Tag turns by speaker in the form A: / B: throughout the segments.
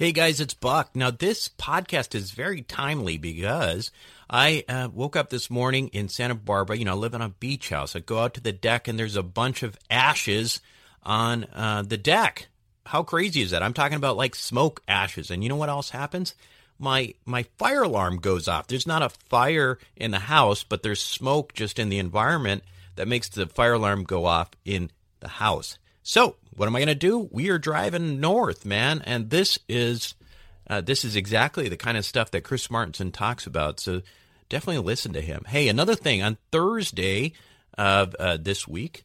A: Hey guys, it's Buck. Now, this podcast is very timely because I uh, woke up this morning in Santa Barbara. You know, I live in a beach house. I go out to the deck and there's a bunch of ashes on uh, the deck. How crazy is that? I'm talking about like smoke ashes. And you know what else happens? My my fire alarm goes off. There's not a fire in the house, but there's smoke just in the environment that makes the fire alarm go off in the house. So what am I going to do? We are driving north, man, and this is uh, this is exactly the kind of stuff that Chris Martenson talks about. So definitely listen to him. Hey, another thing on Thursday of uh, this week,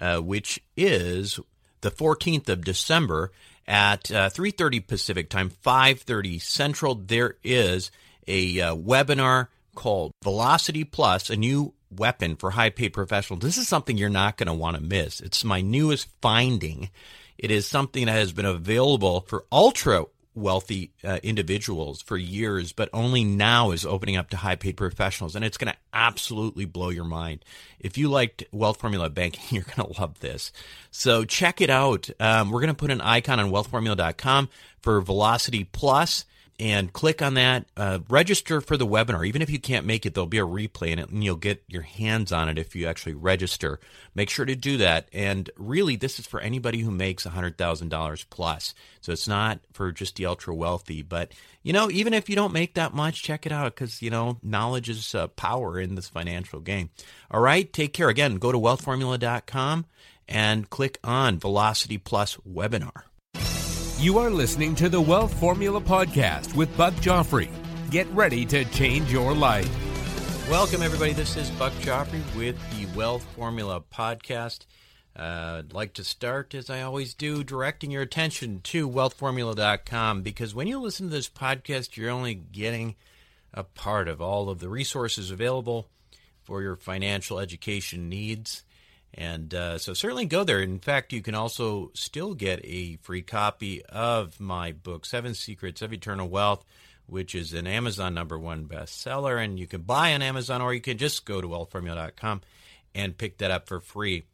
A: uh, which is the 14th of December at 3:30 uh, Pacific time, 5:30 Central, there is a uh, webinar called Velocity Plus, a new weapon for high paid professionals. This is something you're not going to want to miss. It's my newest finding. It is something that has been available for ultra wealthy uh, individuals for years, but only now is opening up to high paid professionals. And it's going to absolutely blow your mind. If you liked Wealth Formula Banking, you're going to love this. So check it out. Um, we're going to put an icon on wealthformula.com for Velocity Plus and click on that. Uh, register for the webinar. Even if you can't make it, there'll be a replay in it, and you'll get your hands on it if you actually register. Make sure to do that. And really, this is for anybody who makes $100,000 plus. So it's not for just the ultra wealthy. But, you know, even if you don't make that much, check it out because, you know, knowledge is uh, power in this financial game. All right. Take care. Again, go to wealthformula.com and click on Velocity Plus webinar.
B: You are listening to the Wealth Formula Podcast with Buck Joffrey. Get ready to change your life.
A: Welcome, everybody. This is Buck Joffrey with the Wealth Formula Podcast. Uh, I'd like to start, as I always do, directing your attention to wealthformula.com because when you listen to this podcast, you're only getting a part of all of the resources available for your financial education needs. And uh, so certainly go there. In fact, you can also still get a free copy of my book, Seven Secrets of Eternal Wealth, which is an Amazon number one bestseller. And you can buy on Amazon or you can just go to wealthformula.com and pick that up for free.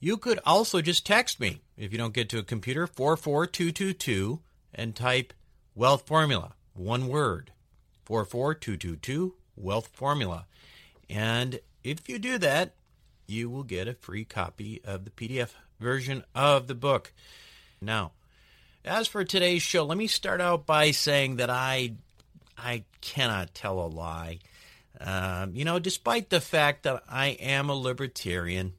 A: You could also just text me if you don't get to a computer, 44222, and type Wealth Formula, one word, 44222, Wealth Formula. And if you do that, you will get a free copy of the PDF version of the book. Now, as for today's show, let me start out by saying that I I cannot tell a lie. Um, you know, despite the fact that I am a libertarian,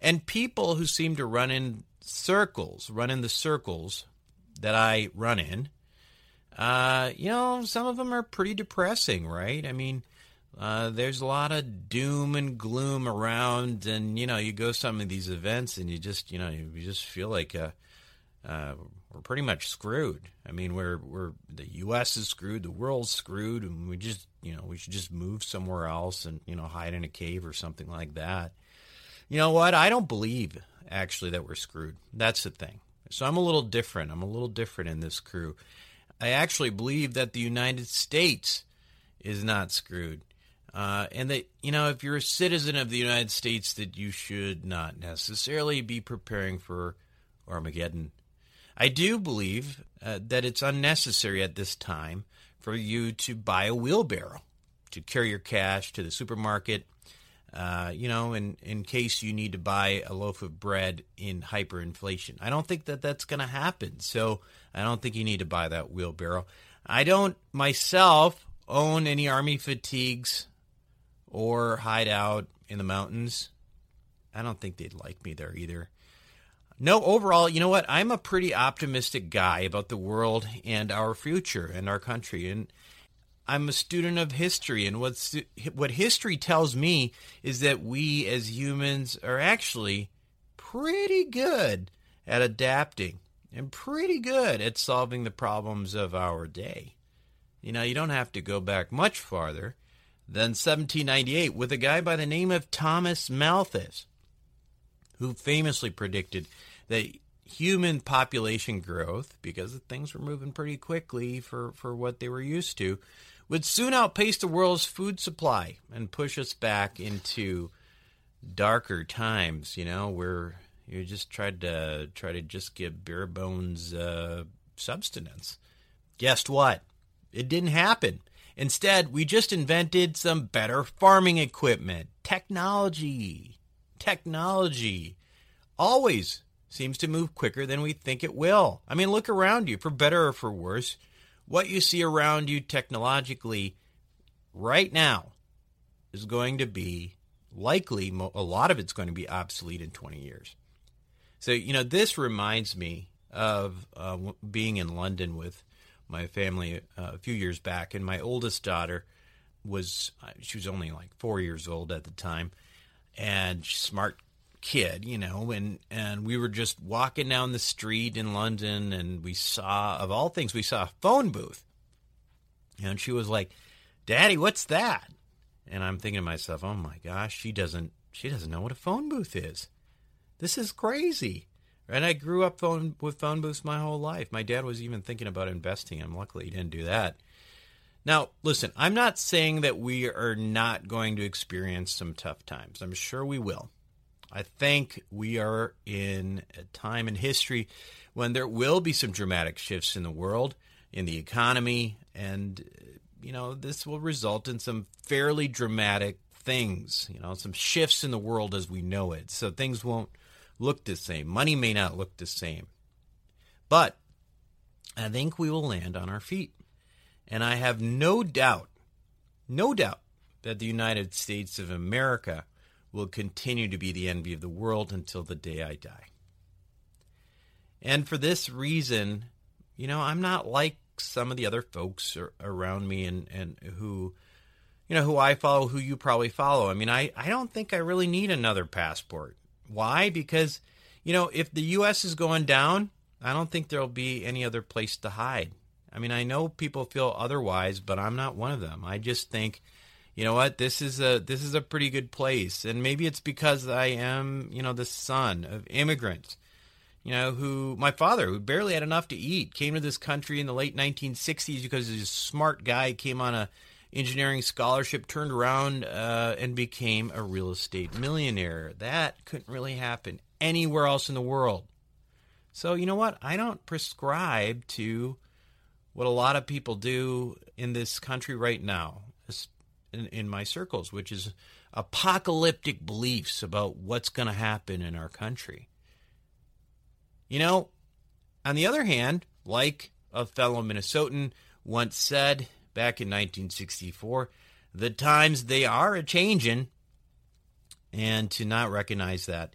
A: and people who seem to run in circles, run in the circles that I run in, uh, you know, some of them are pretty depressing, right? I mean, uh, there's a lot of doom and gloom around, and you know, you go some of these events, and you just, you know, you just feel like uh, uh, we're pretty much screwed. I mean, we're we're the U.S. is screwed, the world's screwed, and we just, you know, we should just move somewhere else and you know, hide in a cave or something like that. You know what? I don't believe actually that we're screwed. That's the thing. So I'm a little different. I'm a little different in this crew. I actually believe that the United States is not screwed. Uh, and that you know if you're a citizen of the United States that you should not necessarily be preparing for Armageddon. I do believe uh, that it's unnecessary at this time for you to buy a wheelbarrow to carry your cash to the supermarket. Uh, you know, in in case you need to buy a loaf of bread in hyperinflation. I don't think that that's going to happen. So I don't think you need to buy that wheelbarrow. I don't myself own any army fatigues or hide out in the mountains, I don't think they'd like me there either. No, overall, you know what? I'm a pretty optimistic guy about the world and our future and our country. And I'm a student of history. And what's, what history tells me is that we as humans are actually pretty good at adapting and pretty good at solving the problems of our day. You know, you don't have to go back much farther than 1798 with a guy by the name of Thomas Malthus, who famously predicted that human population growth, because things were moving pretty quickly for, for what they were used to, would soon outpace the world's food supply and push us back into darker times, you know, where you just tried to try to just get bare bones uh, substance. Guess what? It didn't happen. Instead, we just invented some better farming equipment. Technology. Technology always seems to move quicker than we think it will. I mean, look around you, for better or for worse. What you see around you technologically right now is going to be likely, a lot of it's going to be obsolete in 20 years. So, you know, this reminds me of uh, being in London with my family uh, a few years back, and my oldest daughter was uh, she was only like four years old at the time, and smart kid, you know, and and we were just walking down the street in London, and we saw of all things we saw a phone booth, and she was like, "Daddy, what's that?" And I'm thinking to myself, "Oh my gosh, she doesn't she doesn't know what a phone booth is." This is crazy. And I grew up phone, with phone booths my whole life. My dad was even thinking about investing in them. Luckily, he didn't do that. Now, listen, I'm not saying that we are not going to experience some tough times. I'm sure we will. I think we are in a time in history when there will be some dramatic shifts in the world, in the economy, and, you know, this will result in some fairly dramatic things, you know, some shifts in the world as we know it. So things won't look the same. Money may not look the same. But I think we will land on our feet. And I have no doubt, no doubt, that the United States of America will continue to be the envy of the world until the day I die. And for this reason, you know, I'm not like some of the other folks around me and, and who, you know, who I follow, who you probably follow. I mean, I, I don't think I really need another passport. Why? Because, you know, if the U.S. is going down, I don't think there'll be any other place to hide. I mean, I know people feel otherwise, but I'm not one of them. I just think, you know what, this is a this is a pretty good place, and maybe it's because I am, you know, the son of immigrants. You know, who my father, who barely had enough to eat, came to this country in the late 1960s because he's a smart guy, came on a engineering scholarship, turned around uh, and became a real estate millionaire. That couldn't really happen anywhere else in the world. So, you know what? I don't prescribe to what a lot of people do in this country right now, in, in my circles, which is apocalyptic beliefs about what's going to happen in our country. You know, on the other hand, like a fellow Minnesotan once said, back in 1964. The times they are a changing, and to not recognize that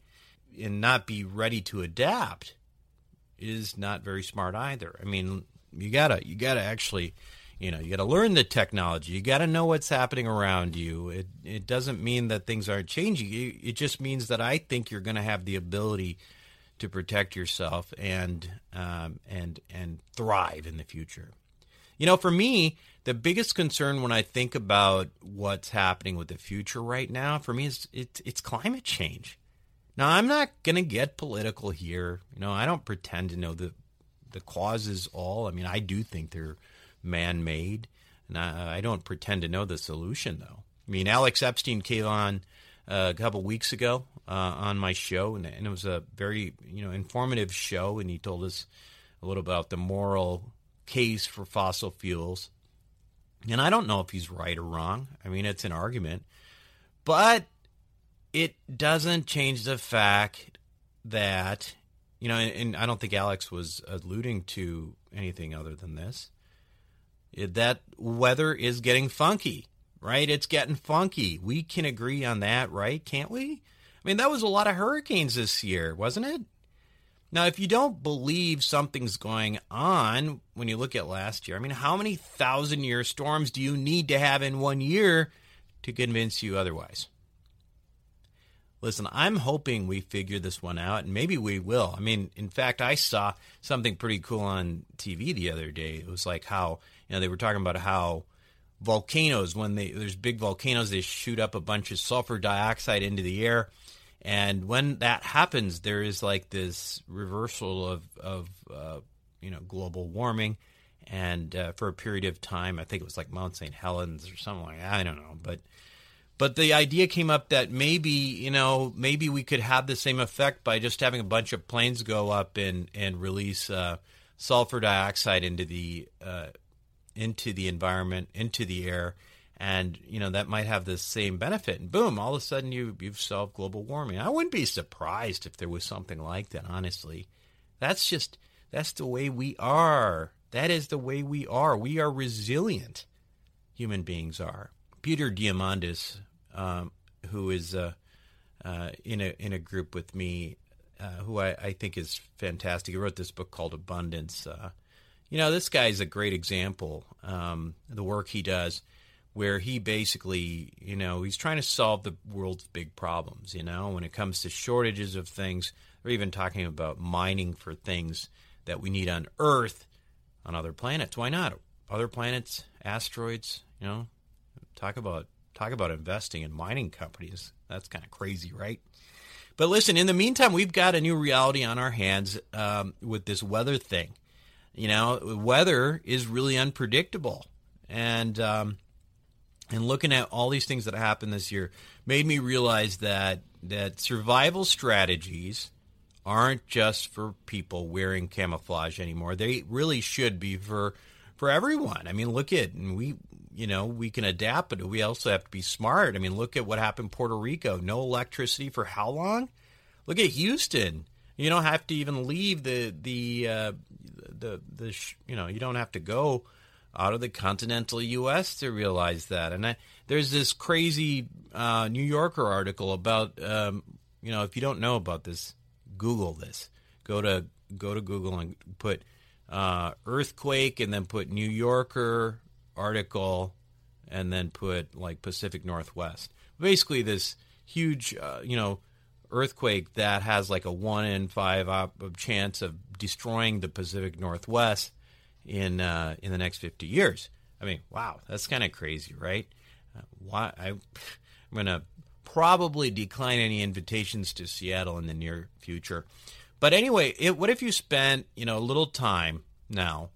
A: and not be ready to adapt is not very smart either. I mean, you gotta you gotta actually, you know, you gotta learn the technology. You gotta know what's happening around you. It it doesn't mean that things aren't changing. It just means that I think you're to have the ability to protect yourself and um, and and thrive in the future. You know, for me, the biggest concern when I think about what's happening with the future right now, for me, is it's, it's climate change. Now, I'm not going to get political here. You know, I don't pretend to know the the causes all. I mean, I do think they're man made, and I, I, don't pretend to know the solution, though. I mean, Alex Epstein came on uh, a couple weeks ago uh, on my show, and, and, it was a very you know informative show, and he told us a little about the moral case for fossil fuels. And I don't know if he's right or wrong. I mean, it's an argument. But it doesn't change the fact that, you know, and, I don't think Alex was alluding to anything other than this. that weather is getting funky, right? It's getting funky. We can agree on that, right? Can't we? I mean, that was a lot of hurricanes this year, wasn't it? Now, if you don't believe something's going on when you look at last year, I mean, how many thousand year storms do you need to have in one year to convince you otherwise? Listen, I'm hoping we figure this one out, and maybe we will. I mean, in fact, I saw something pretty cool on TV the other day. It was like how, you know, they were talking about how volcanoes, when they, there's big volcanoes, they shoot up a bunch of sulfur dioxide into the air and when that happens, there is like this reversal of, of uh, you know, global warming. And uh, for a period of time, I think it was like Mount St. Helens or something like that. I don't know. But, but the idea came up that maybe, you know, maybe we could have the same effect by just having a bunch of planes go up and, and release uh, sulfur dioxide into the, uh, into the environment, into the air and you know that might have the same benefit. And boom all of a sudden you you've solved global warming. I wouldn't be surprised if there was something like that honestly. That's just that's the way we are. That is the way we are. We are resilient human beings are. Peter diamandis um, who is uh, uh, in a in a group with me uh, who I, I, think is fantastic. He wrote this book called abundance. Uh, you know this guy is a great example. Um, the work he does where he basically, you know, he's trying to solve the world's big problems, you know, when it comes to shortages of things. They're even talking about mining for things that we need on Earth on other planets. Why not? Other planets, asteroids, you know, talk about talk about investing in mining companies. That's kind of crazy, right? But listen, in the meantime, we've got a new reality on our hands um, with this weather thing. You know, weather is really unpredictable. And um, and looking at all these things that happened this year made me realize that that survival strategies aren't just for people wearing camouflage anymore. They really should be for for everyone. I mean, look at and we you know we can adapt, but we also have to be smart. I mean, look at what happened in Puerto Rico. No electricity for how long? Look at Houston. You don't have to even leave the the uh, the the you know you don't have to go out of the continental U.S. to realize that. And I, there's this crazy uh, New Yorker article about, um, you know, if you don't know about this, Google this. Go to go to Google and put uh, earthquake, and then put New Yorker article, and then put like Pacific Northwest. Basically, this huge, uh, you know, earthquake that has like a one in five op- chance of destroying the Pacific Northwest in uh, in the next 50 years. I mean, wow, that's kind of crazy, right? Uh, why I, I'm to probably decline any invitations to Seattle in the near future. But anyway, it, what if you spent you know a little time now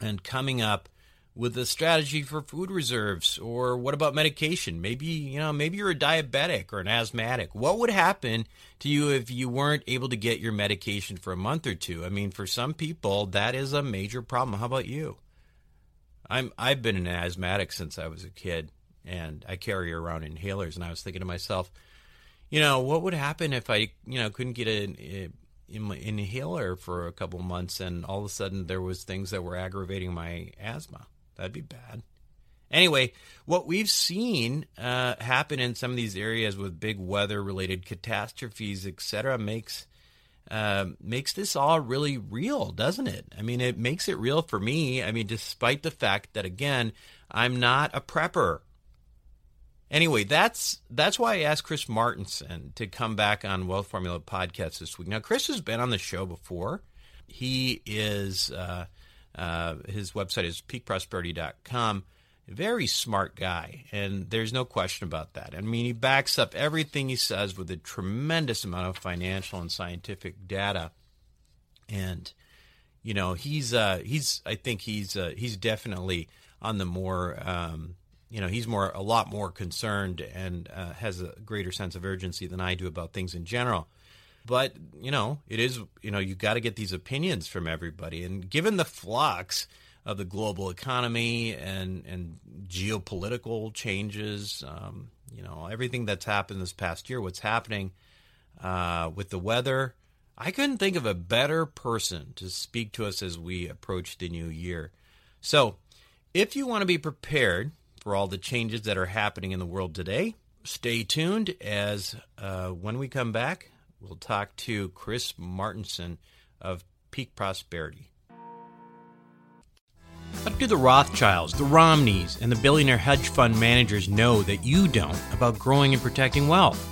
A: and coming up with a strategy for food reserves or what about medication? Maybe you know maybe you're a diabetic or an asthmatic. What would happen to you if you weren't able to get your medication for a month or two? I mean for some people that is a major problem. How about you? I'm i've been an asthmatic since i was a kid and i carry around inhalers and i was thinking to myself you know what would happen if i you know couldn't get an eh, inhaler for a couple months and all of a sudden there was things that were aggravating my asthma That'd be bad. Anyway, what we've seen uh, happen in some of these areas with big weather-related catastrophes, etc., makes uh, makes this all really real, doesn't it? I mean, it makes it real for me. I mean, despite the fact that again, I'm not a prepper. Anyway, that's that's why I asked Chris Martenson to come back on Wealth Formula podcast this week. Now, Chris has been on the show before. He is. Uh, uh, his website is peakprosperity.com. Very smart guy, and there's no question about that. I mean, he backs up everything he says with a tremendous amount of financial and scientific data. And you know, he's uh, he's I think he's uh, he's definitely on the more um, you know he's more a lot more concerned and uh, has a greater sense of urgency than I do about things in general. But, you know, it is, you know, you've got to get these opinions from everybody. And given the flux of the global economy and, and geopolitical changes, um, you know, everything that's happened this past year, what's happening uh, with the weather, I couldn't think of a better person to speak to us as we approach the new year. So, If you want to be prepared for all the changes that are happening in the world today, stay tuned as uh, when we come back, we'll talk to Chris Martenson of Peak Prosperity. What do the Rothschilds, the Romneys, and the billionaire hedge fund managers know that you don't about growing and protecting wealth?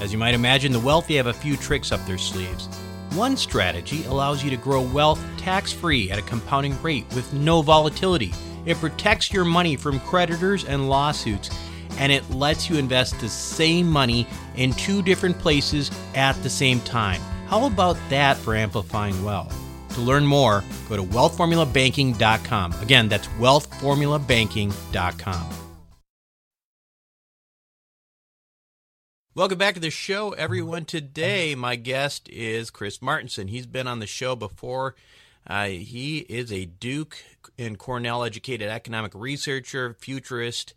A: As you might imagine, the wealthy have a few tricks up their sleeves. One strategy allows you to grow wealth tax free at a compounding rate with no volatility. It protects your money from creditors and lawsuits, and it lets you invest the same money in two different places at the same time. How about that for amplifying wealth? To learn more, go to wealthformulabanking.com. Again, that's wealthformulabanking.com. Welcome back to the show, everyone. Today, my guest is Chris Martenson. He's been on the show before. Uh, he is a Duke and Cornell educated economic researcher, futurist.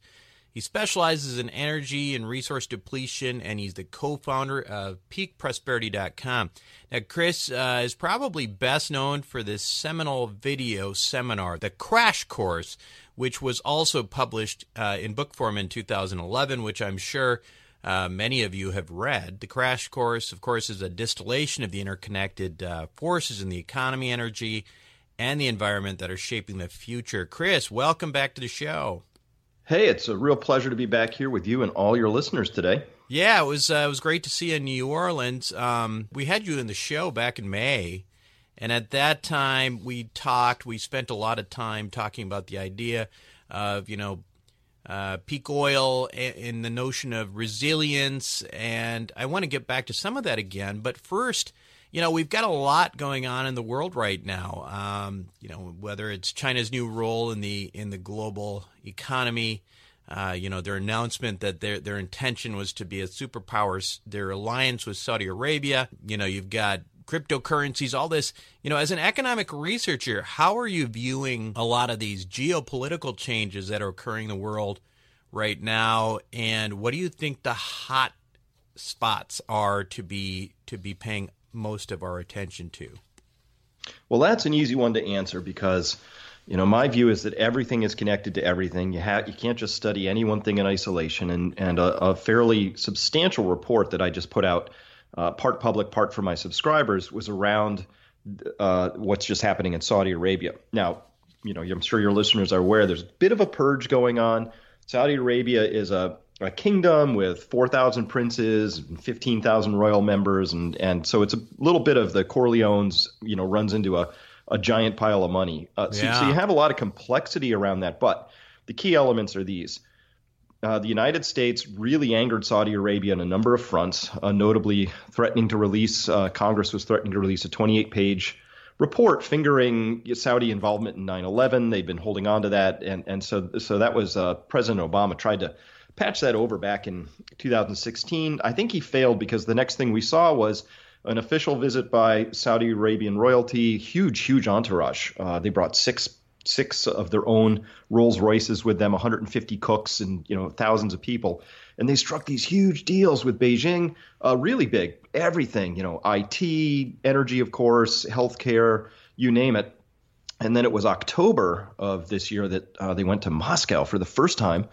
A: He specializes in energy and resource depletion, and he's the co founder of peakprosperity.com. Now, Chris uh, is probably best known for this seminal video seminar, The Crash Course, which was also published uh, in book form in 2011, which I'm sure uh, many of you have read. The Crash Course, of course, is a distillation of the interconnected uh, forces in the economy, energy, and the environment that are shaping the future. Chris, welcome back to the show.
C: Hey, it's a real pleasure to be back here with you and all your listeners today.
A: Yeah, it was uh, it was great to see you in New Orleans. Um, we had you in the show back in May, and at that time we talked. We spent a lot of time talking about the idea of you know uh, peak oil and the notion of resilience. And I want to get back to some of that again. But first, you know, we've got a lot going on in the world right now. Um, you know, whether it's China's new role in the in the global economy. Uh, you know, their announcement that their their intention was to be a superpower, their alliance with Saudi Arabia. You know, you've got cryptocurrencies, all this. You know, as an economic researcher, how are you viewing a lot of these geopolitical changes that are occurring in the world right now? And what do you think the hot spots are to be to be paying most of our attention to?
C: Well, that's an easy one to answer because you know my view is that everything is connected to everything. You have you can't just study any one thing in isolation. And and a, a fairly substantial report that I just put out uh, part public, part for my subscribers, was around uh, what's just happening in Saudi Arabia. Now, you know, I'm sure your listeners are aware there's a bit of a purge going on. Saudi Arabia is a, a kingdom with 4,000 princes and 15,000 royal members, and and so it's a little bit of the Corleones, you know, runs into a a giant pile of money. Uh, so, yeah. so you have a lot of complexity around that, but the key elements are these uh, the United States really angered Saudi Arabia on a number of fronts, uh, notably threatening to release, uh, Congress was threatening to release a 28 page report fingering Saudi involvement in 9 11. They've been holding on to that. And, and so, so that was uh, President Obama tried to patch that over back in 2016. I think he failed because the next thing we saw was an official visit by Saudi Arabian royalty, huge, huge entourage. Uh, they brought six six of their own Rolls Royces with them, 150 cooks, and you know thousands of people. And they struck these huge deals with Beijing, uh, really big, everything, you know, IT, energy, of course, healthcare, you name it. And then it was October of this year that uh, they went to Moscow for the first time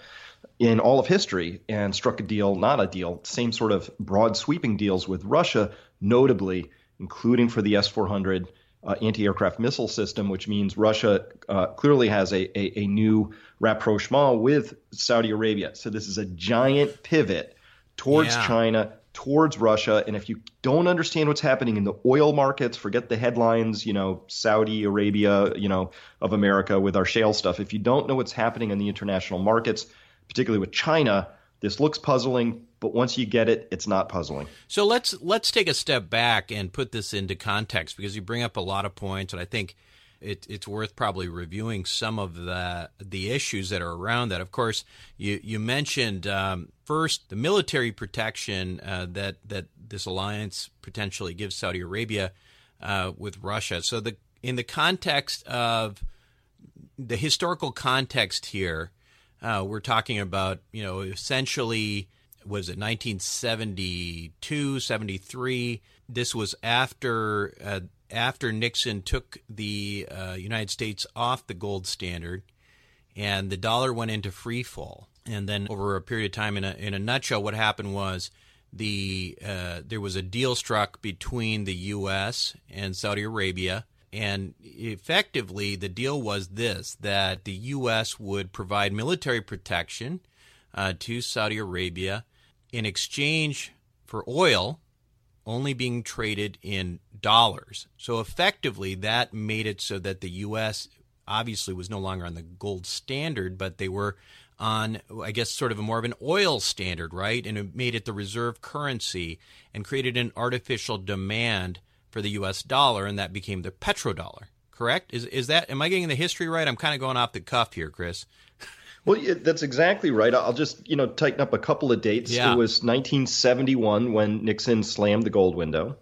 C: in all of history and struck a deal, not a deal, same sort of broad sweeping deals with Russia, notably, including for the S 400 uh, anti-aircraft missile system, which means Russia uh, clearly has a, a, a, new rapprochement with Saudi Arabia. So this is a giant pivot towards yeah. China, towards Russia. And if you don't understand what's happening in the oil markets, forget the headlines, you know, Saudi Arabia, you know, of America with our shale stuff. If you don't know what's happening in the international markets, particularly with China, this looks puzzling but once you get it, it's not puzzling.
A: So let's let's take a step back and put this into context because you bring up a lot of points, and I think it, it's worth probably reviewing some of the the issues that are around that. Of course, you you mentioned um, first the military protection uh, that that this alliance potentially gives Saudi Arabia uh, with Russia. So the in the context of the historical context here, uh, we're talking about you know essentially was it 1972, 73. This was after uh, after Nixon took the uh, United States off the gold standard, and the dollar went into free fall. And then over a period of time, in a in a nutshell, what happened was the uh, there was a deal struck between the U.S. and Saudi Arabia, and effectively the deal was this: that the U.S. would provide military protection uh, to Saudi Arabia in exchange for oil only being traded in dollars. So effectively, that made it so that the U.S. obviously was no longer on the gold standard, but they were on, I guess, sort of a more of an oil standard, right? And it made it the reserve currency and created an artificial demand for the U.S. dollar, and that became the petrodollar. Correct? Is is that? Am I getting the history right? I'm kind of going off the cuff here, Chris.
C: Well, that's exactly right. I'll just you know tighten up a couple of dates.
A: Yeah.
C: It was 1971 when Nixon slammed the gold window.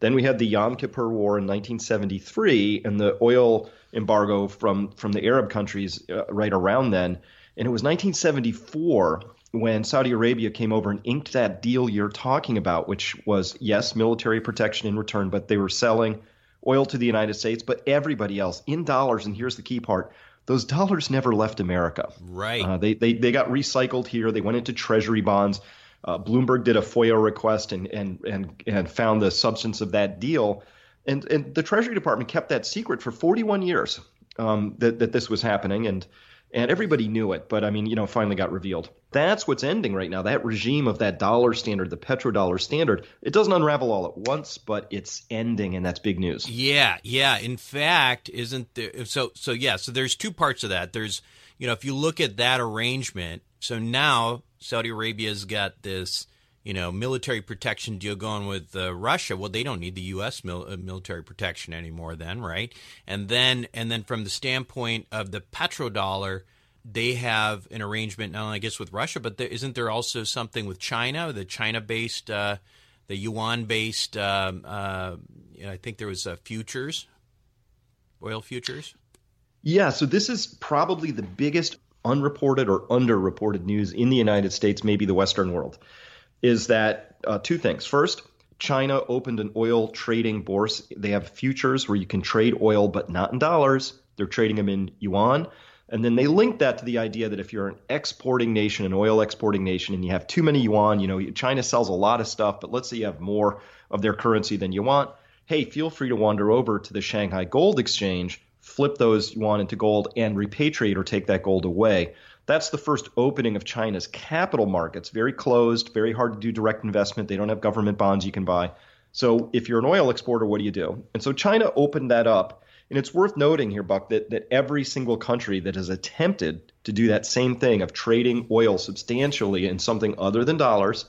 C: Then we had the Yom Kippur War in 1973 and the oil embargo from from the Arab countries uh, right around then. And it was 1974 when Saudi Arabia came over and inked that deal you're talking about, which was yes, military protection in return, but they were selling oil to the United States, but everybody else in dollars. And here's the key part: those dollars never left America.
A: Right.
C: Uh, they, they they got recycled here. They went into Treasury bonds. Uh, Bloomberg did a FOIA request and and and and found the substance of that deal, and and the Treasury Department kept that secret for 41 years um, that that this was happening, and and everybody knew it. But I mean, you know, finally got revealed. That's what's ending right now. That regime of that dollar standard, the petrodollar standard, it doesn't unravel all at once, but it's ending, and that's big news.
A: Yeah, yeah. In fact, isn't there? So, so yeah. So there's two parts of that. There's, you know, if you look at that arrangement, so now Saudi Arabia's got this, you know, military protection deal going with uh, Russia. Well, they don't need the U.S. Mil- uh, military protection anymore, then, right? And then, and then from the standpoint of the petrodollar, they have an arrangement not only, I guess, with Russia, but there, isn't there also something with China, the China-based, uh, the yuan-based? Um, uh, I think there was uh, futures, oil futures.
C: Yeah, so this is probably the biggest unreported or underreported news in the United States, maybe the Western world, is that uh, two things. First, China opened an oil trading bourse. They have futures where you can trade oil, but not in dollars. They're trading them in yuan. And then they link that to the idea that if you're an exporting nation, an oil exporting nation, and you have too many yuan, you know, China sells a lot of stuff, but let's say you have more of their currency than you want. Hey, feel free to wander over to the Shanghai Gold Exchange, flip those yuan into gold, and repatriate or take that gold away. That's the first opening of China's capital markets. Very closed, very hard to do direct investment. They don't have government bonds you can buy. So if you're an oil exporter, what do you do? And so China opened that up. And it's worth noting here, Buck, that, that every single country that has attempted to do that same thing of trading oil substantially in something other than dollars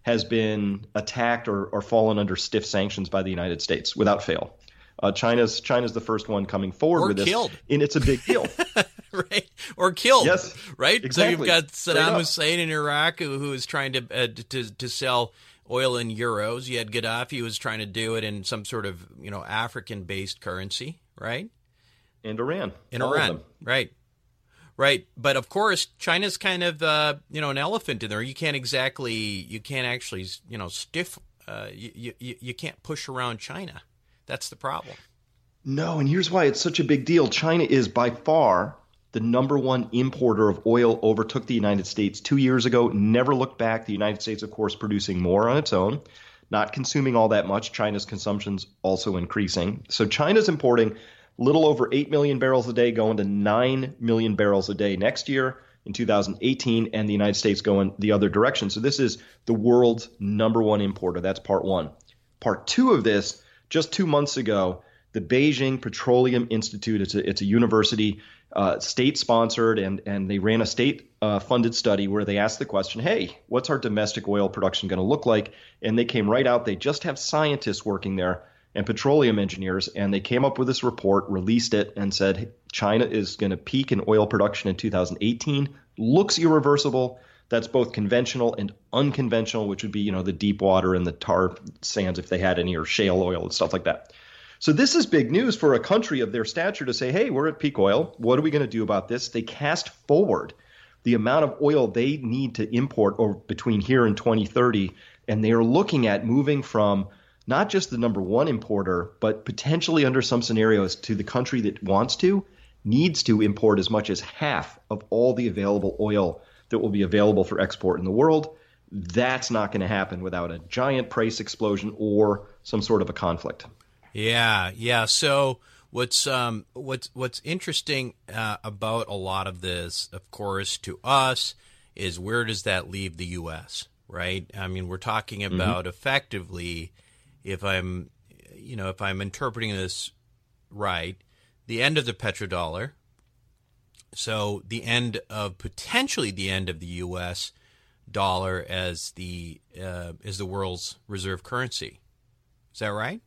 C: has been attacked or, or fallen under stiff sanctions by the United States without fail. Uh, China's China's the first one coming forward
A: or
C: with this,
A: killed.
C: and it's a big deal.
A: right? Or killed.
C: Yes,
A: right.
C: exactly.
A: So you've got Saddam. Hussein in Iraq who, who is trying to, uh, to to sell oil in euros. You had Gaddafi who was trying to do it in some sort of you know African based currency, right?
C: and Iran.
A: In Iran, right? Right, but of course, China's kind of uh, you know an elephant in there. You can't exactly, you can't actually, you know, stiff. Uh, you, you you can't push around China. That's the problem.
C: No, and here's why it's such a big deal. China is by far the number one importer of oil, overtook the United States two years ago, never looked back. The United States, of course, producing more on its own, not consuming all that much. China's consumption's also increasing. So China's importing little over 8 million barrels a day, going to 9 million barrels a day next year in 2018, and the United States going the other direction. So this is the world's number one importer. That's part one. Part two of this, just two months ago, the Beijing Petroleum Institute, it's a, it's a university, uh, state sponsored, and, and they ran a state uh, funded study where they asked the question, hey, what's our domestic oil production going to look like? And they came right out. They just have scientists working there and petroleum engineers, and they came up with this report, released it, and said China is going to peak in oil production in 2018. Looks irreversible. That's both conventional and unconventional, which would be, you know, the deep water and the tar sands if they had any, or shale oil and stuff like that. So this is big news for a country of their stature to say, hey, we're at peak oil. What are we going to do about this? They cast forward the amount of oil they need to import over between here and 2030, and they are looking at moving from not just the number one importer, but potentially under some scenarios to the country that wants to, needs to import as much as half of all the available oil that will be available for export in the world. That's not going to happen without a giant price explosion or some sort of a conflict.
A: Yeah, yeah. So what's um, what's what's interesting uh, about a lot of this, of course, to us, is where does that leave the U.S. Right? I mean, we're talking mm-hmm. about mm-hmm. effectively, if I'm, you know, if I'm interpreting this right, the end of the petrodollar. So the end of potentially the end of the U.S. dollar as the uh, as the world's reserve currency. Is that right?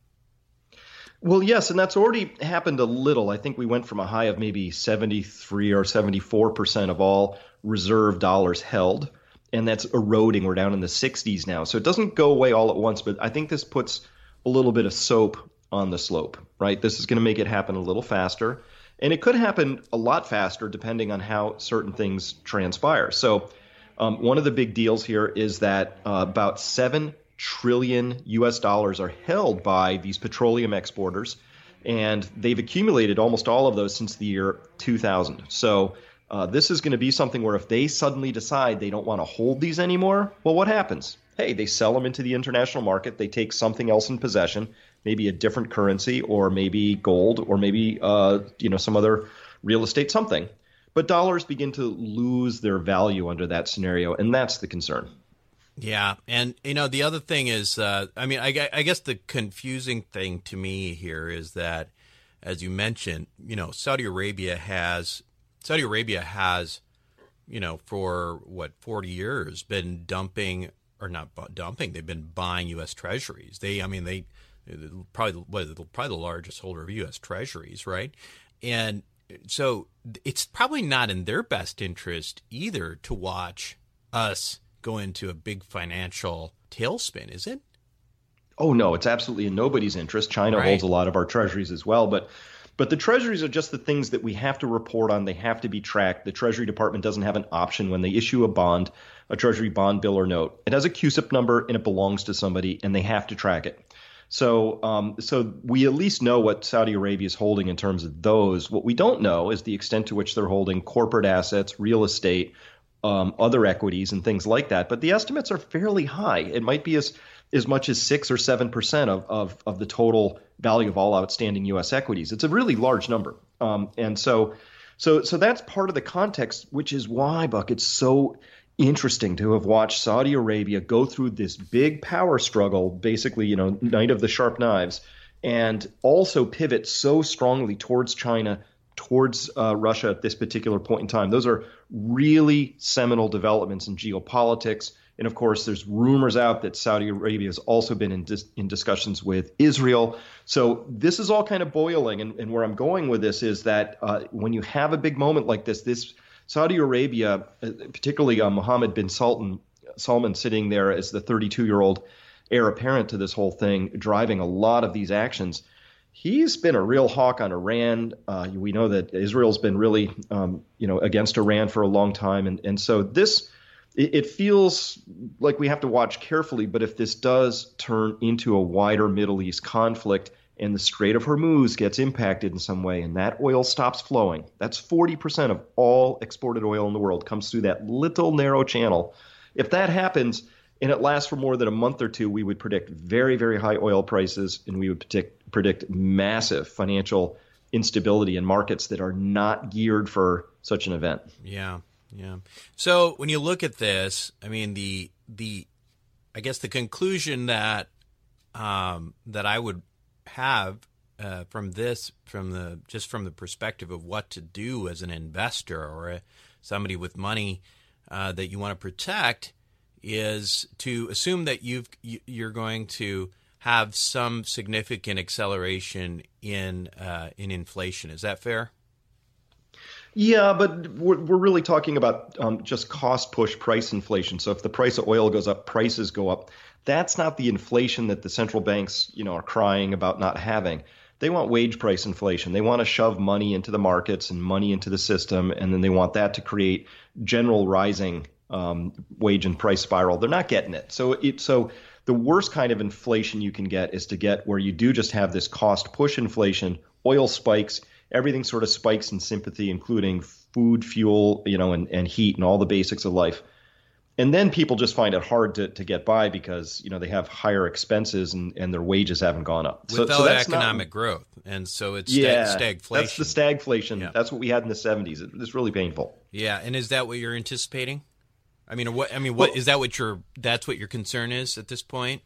C: Well, yes, and that's already happened a little. I think we went from a high of maybe 73 or 74 percent of all reserve dollars held, and that's eroding. We're down in the 60s now, so it doesn't go away all at once. But I think this puts a little bit of soap on the slope, right? This is going to make it happen a little faster. And it could happen a lot faster depending on how certain things transpire. So, um, one of the big deals here is that uh, about 7 trillion US dollars are held by these petroleum exporters, and they've accumulated almost all of those since the year 2000. So, uh, this is going to be something where if they suddenly decide they don't want to hold these anymore, well, what happens? Hey, they sell them into the international market, they take something else in possession, maybe a different currency or maybe gold or maybe uh, you know some other real estate something. But dollars begin to lose their value under that scenario, and that's the concern.
A: Yeah, and you know the other thing is, uh, I mean, I, I guess the confusing thing to me here is that, as you mentioned, you know, Saudi Arabia has Saudi Arabia has, you know, for what forty years been dumping or not dumping, they've been buying U.S. Treasuries. They, I mean, they probably what, probably the largest holder of U.S. Treasuries, right? And so it's probably not in their best interest either to watch us go into a big financial tailspin, is it?
C: Oh no, it's absolutely in nobody's interest. China right. holds a lot of our treasuries as well, but but the treasuries are just the things that we have to report on. They have to be tracked. The Treasury Department doesn't have an option when they issue a bond, a Treasury bond bill or note. It has a CUSIP number and it belongs to somebody, and they have to track it. So, um, so we at least know what Saudi Arabia is holding in terms of those. What we don't know is the extent to which they're holding corporate assets, real estate, um, other equities, and things like that. But the estimates are fairly high. It might be as as much as six or seven percent of, of of the total value of all outstanding U.S. equities. It's a really large number, um, and so. So, so that's part of the context, which is why, Buck, it's so interesting to have watched Saudi Arabia go through this big power struggle, basically, you know, night of the sharp knives, and also pivot so strongly towards China, towards uh, Russia at this particular point in time. Those are really seminal developments in geopolitics. And of course, there's rumors out that Saudi Arabia has also been in, dis- in discussions with Israel. So this is all kind of boiling. And, and where I'm going with this is that uh, when you have a big moment like this, this Saudi Arabia, uh, particularly uh, Mohammed bin Sultan, Salman sitting there as the 32 year old heir apparent to this whole thing, driving a lot of these actions. He's been a real hawk on Iran. Uh, we know that Israel's been really, um, you know, against Iran for a long time, and and so this, it, it feels like we have to watch carefully. But if this does turn into a wider Middle East conflict, and the Strait of Hormuz gets impacted in some way and that oil stops flowing, that's 40% of all exported oil in the world comes through that little narrow channel. If that happens and it lasts for more than a month or two, we would predict very, very high oil prices and we would predict, predict massive financial instability in markets that are not geared for such an event.
A: Yeah. Yeah. So when you look at this, I mean the the I guess the conclusion that um, that I would have uh, from this, from the just from the perspective of what to do as an investor or a, somebody with money uh, that you want to protect, is to assume that you've you're going to have some significant acceleration in uh, in inflation. Is that fair?
C: Yeah, but we're, we're really talking about um, just cost push price inflation. So if the price of oil goes up, prices go up. That's not the inflation that the central banks, you know, are crying about not having. They want wage price inflation. They want to shove money into the markets and money into the system, and then they want that to create general rising um, wage and price spiral. They're not getting it. So it so the worst kind of inflation you can get is to get where you do just have this cost push inflation, oil spikes, everything sort of spikes in sympathy, including food, fuel, you know, and, and heat and all the basics of life. And then people just find it hard to, to get by because, you know, they have higher expenses and, and their wages haven't gone up.
A: Without so, so economic not, growth. And so it's yeah, stag, stagflation.
C: That's the stagflation. Yeah. That's what we had in the 70s. It, it's really painful.
A: Yeah. And is that what you're anticipating? I mean, what, I mean, what well, is that what your, that's what your concern is at this point?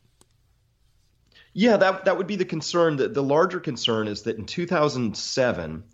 C: Yeah, that that would be the concern. The, the larger concern is that in 2007,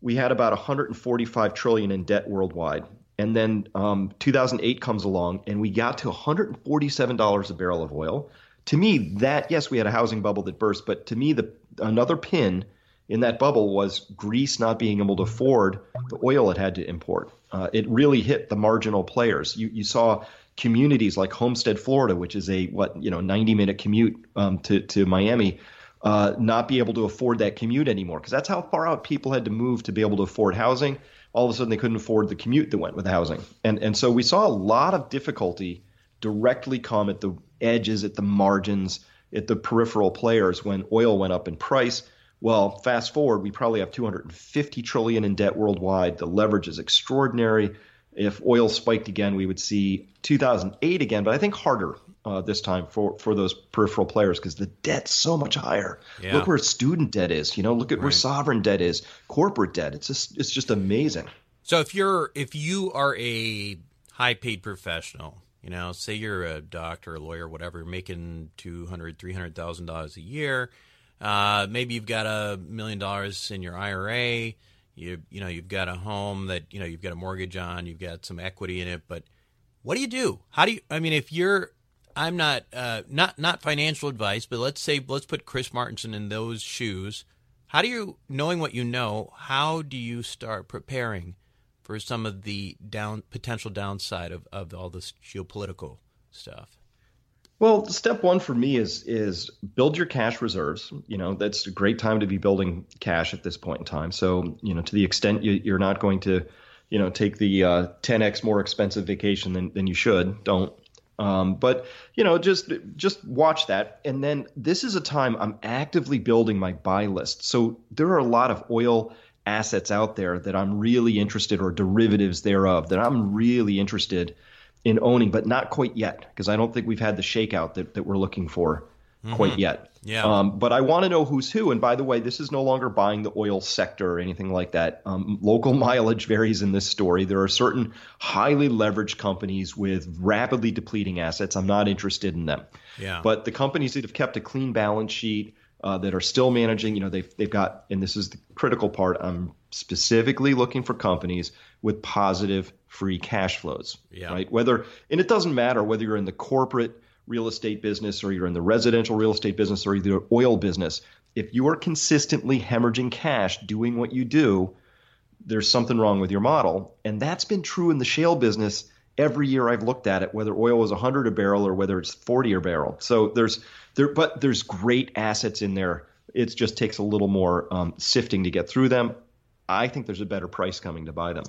C: we had about 145 trillion in debt worldwide, and then um, 2008 comes along, and we got to 147 dollars a barrel of oil. To me, that yes, we had a housing bubble that burst, but to me, the another pin in that bubble was Greece not being able to afford the oil it had to import. Uh, it really hit the marginal players. You you saw communities like Homestead, Florida, which is a what you know 90 minute commute um, to to Miami, uh, not be able to afford that commute anymore because that's how far out people had to move to be able to afford housing. All of a sudden, they couldn't afford the commute that went with housing, and and so we saw a lot of difficulty directly come at the edges, at the margins, at the peripheral players when oil went up in price. Well, fast forward, we probably have 250 trillion in debt worldwide. The leverage is extraordinary if oil spiked again, we would see 2008 again, but I think harder uh, this time for, for those peripheral players because the debt's so much higher. Yeah. Look where student debt is. You know, look at right. where sovereign debt is, corporate debt. It's just it's just amazing.
A: So if you're if you are a high paid professional, you know, say you're a doctor, a lawyer, whatever, making two hundred, three hundred thousand dollars a year. Uh, maybe you've got a million dollars in your IRA you you know you've got a home that you know you've got a mortgage on, you've got some equity in it, but what do you do? How do you? I mean, if you're I'm not uh, not not financial advice, but let's say let's put Chris Martenson in those shoes. How do you, knowing what you know, how do you start preparing for some of the down potential downside of, of all this geopolitical stuff?
C: Well, step one for me is is build your cash reserves. You know, that's a great time to be building cash at this point in time. So, you know, to the extent you, are not going to, you know, take the uh, 10x more expensive vacation than, than you should, don't. Um, but you know, just just watch that, and then this is a time I'm actively building my buy list. So there are a lot of oil assets out there that I'm really interested, or derivatives thereof that I'm really interested in owning, but not quite yet because I don't think we've had the shakeout that, that we're looking for mm-hmm. quite yet.
A: Yeah.
C: Um, but I want to know who's who. And by the way, this is no longer buying the oil sector or anything like that. Um, local mileage varies in this story. There are certain highly leveraged companies with rapidly depleting assets. I'm not interested in them.
A: Yeah.
C: But the companies that have kept a clean balance sheet, uh, that are still managing, you know, they've they've got, and this is the critical part. I'm specifically looking for companies with positive free cash flows.
A: Yeah.
C: Right. Whether and it doesn't matter whether you're in the corporate real estate business or you're in the residential real estate business or the oil business. If you are consistently hemorrhaging cash doing what you do, there's something wrong with your model. And that's been true in the shale business every year I've looked at it, whether oil is 100 a barrel or whether it's 40 a barrel. So there's there, but there's great assets in there. It just takes a little more um, sifting to get through them. I think there's a better price coming to buy them.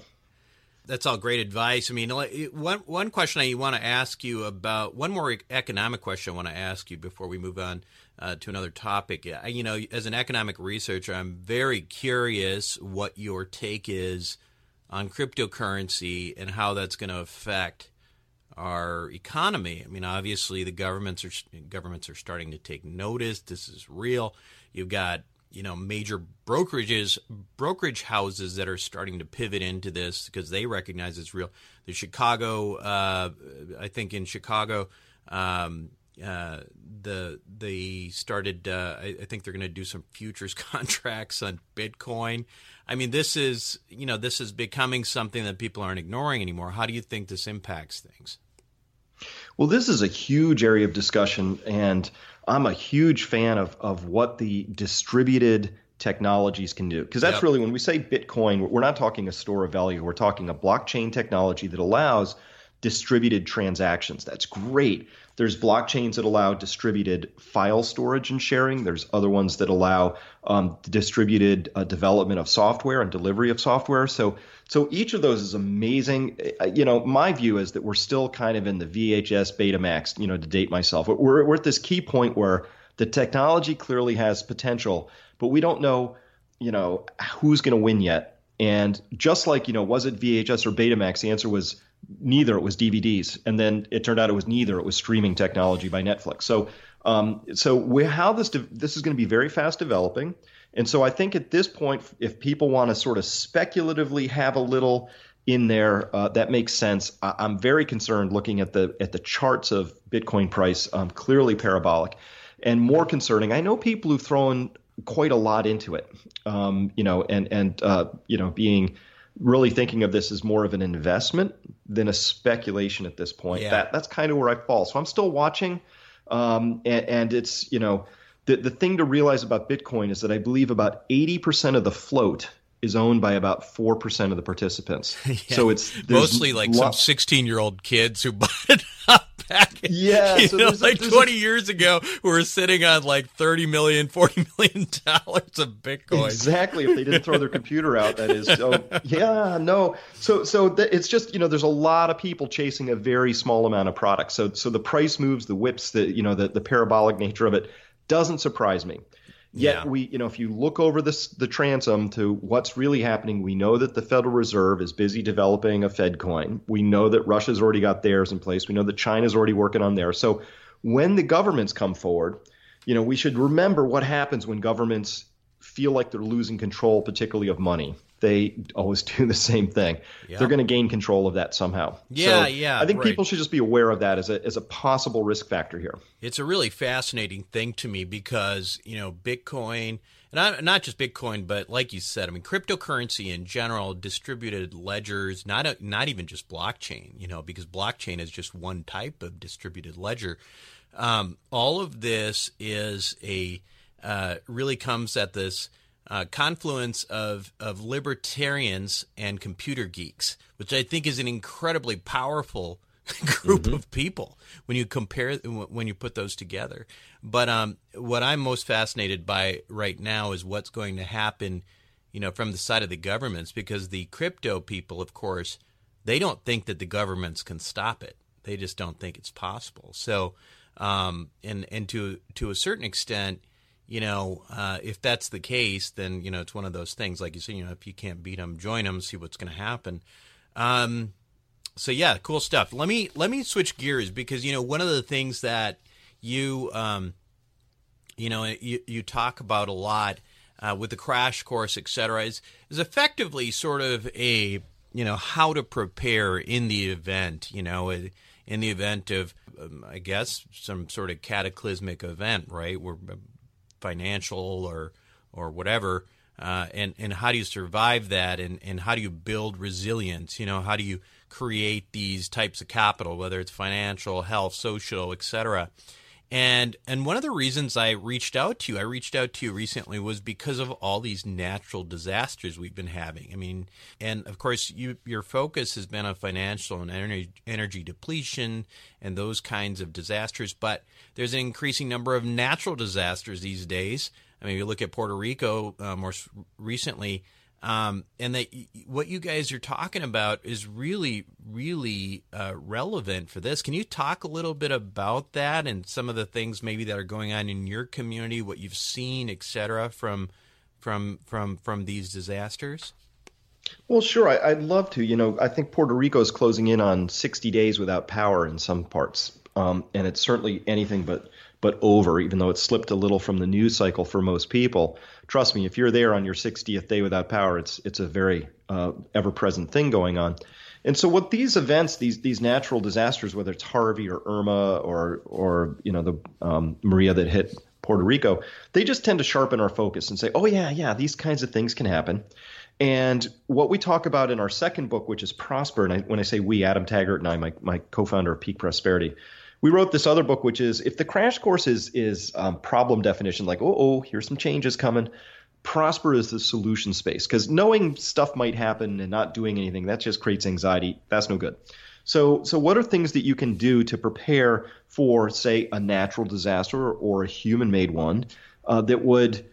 A: That's all great advice. I mean, one one question I want to ask you about one more economic question I want to ask you before we move on uh, to another topic. You know, as an economic researcher, I'm very curious what your take is on cryptocurrency and how that's going to affect our economy. I mean, obviously, the governments are governments are starting to take notice. This is real. You've got you know major brokerages brokerage houses that are starting to pivot into this because they recognize it's real. The chicago uh, i think in chicago um, uh, the they started uh, I, I, think they're going to do some futures contracts on bitcoin. I mean this is you know this is becoming something that people aren't ignoring anymore. How do you think this impacts things?
C: Well this is a huge area of discussion and I'm a huge fan of of what the distributed technologies can do because that's yep. really when we say Bitcoin, we're not talking a store of value. We're talking a blockchain technology that allows distributed transactions. That's great. There's blockchains that allow distributed file storage and sharing. There's other ones that allow um, distributed uh, development of software and delivery of software. So, so each of those is amazing. Uh, you know, my view is that we're still kind of in the VHS Betamax. You know, to date myself, we're we're at this key point where the technology clearly has potential, but we don't know you know, who's going to win yet. And just like, you know, was it VHS or Betamax? The answer was neither. It was DVDs. And then it turned out it was neither. It was streaming technology by Netflix. So, um, so how this de- this is going to be very fast developing. And so I think at this point, if people want to sort of speculatively have a little in there, uh, that makes sense. I- am very concerned looking at the at the charts of Bitcoin price, um, clearly parabolic, and more concerning. I know people who've thrown quite a lot into it, um, you know, and and uh, you know, being really thinking of this as more of an investment than a speculation at this point. Yeah. That that's kind of where I fall. So I'm still watching, um, and, and it's you know. The, the thing to realize about Bitcoin is that I believe about 80% of the float is owned by about 4% of the participants. yeah. So it's
A: mostly like lo- some 16 year old kids who bought it up back,
C: yeah,
A: you so know, like a, 20 a, years ago, we were sitting on like 30 million, 40 million dollars of Bitcoin.
C: Exactly. If they didn't throw their computer out, that is. So, yeah, no. So, so th- it's just, you know, there's a lot of people chasing a very small amount of product. So, so the price moves, the whips, the, you know, the, the parabolic nature of it doesn't surprise me. Yet yeah. we, you know, if you look over this the transom to what's really happening, we know that the Federal Reserve is busy developing a Fed coin. We know that Russia's already got theirs in place. We know that China's already working on theirs. So when the governments come forward, you know, we should remember what happens when governments feel like they're losing control, particularly of money they always do the same thing. Yeah. They're going to gain control of that somehow.
A: Yeah, so yeah.
C: I think
A: right.
C: people should just be aware of that as a as a possible risk factor here.
A: It's a really fascinating thing to me because you know Bitcoin. And not just Bitcoin, but like you said, I mean, cryptocurrency in general, distributed ledgers, not a, not even just blockchain, you know, because blockchain is just one type of distributed ledger. Um, all of this is a uh, really comes at this uh, confluence of of libertarians and computer geeks, which I think is an incredibly powerful group mm-hmm. of people when you compare when you put those together. But um, what I'm most fascinated by right now is what's going to happen, you know, from the side of the governments, because the crypto people, of course, they don't think that the governments can stop it. They just don't think it's possible. So, um, and and to to a certain extent you know, uh, if that's the case, then you know it's one of those things. Like you said, you know, if you can't beat them, join them, see what's going to happen. Um, so yeah, cool stuff. Let me let me switch gears because you know one of the things that you um, you know you, you talk about a lot uh, with the crash course, et cetera, is is effectively sort of a you know how to prepare in the event. You know, in the event of um, I guess some sort of cataclysmic event, right? Where financial or or whatever. Uh, and and how do you survive that and, and how do you build resilience you know how do you create these types of capital whether it's financial health social etc and and one of the reasons I reached out to you, I reached out to you recently was because of all these natural disasters we've been having. I mean, and of course, you, your focus has been on financial and energy, energy depletion and those kinds of disasters. But there's an increasing number of natural disasters these days. I mean, you look at Puerto Rico uh, more recently um, and that what you guys are talking about is really, really uh, relevant for this. Can you talk a little bit about that and some of the things maybe that are going on in your community, what you've seen, et cetera, from from from from these disasters?
C: Well, sure. I, would love to. You know, I think Puerto Rico is closing in on 60 days without power in some parts, um, and it's certainly anything but but over, even though it slipped a little from the news cycle for most people. Trust me, if you're there on your 60th day without power, it's it's a very uh, ever-present thing going on. And so, what these events, these these natural disasters, whether it's Harvey or Irma or or you know the um, Maria that hit Puerto Rico, they just tend to sharpen our focus and say, oh yeah, yeah, these kinds of things can happen. And what we talk about in our second book, which is Prosper, and I, when I say we, Adam Taggart and I, my, my co-founder of Peak Prosperity, we wrote this other book, which is if the crash course is is um, problem definition, like oh oh here's some changes coming. Prosper is the solution space because knowing stuff might happen and not doing anything that just creates anxiety. That's no good. So so what are things that you can do to prepare for say a natural disaster or a human-made one uh, that would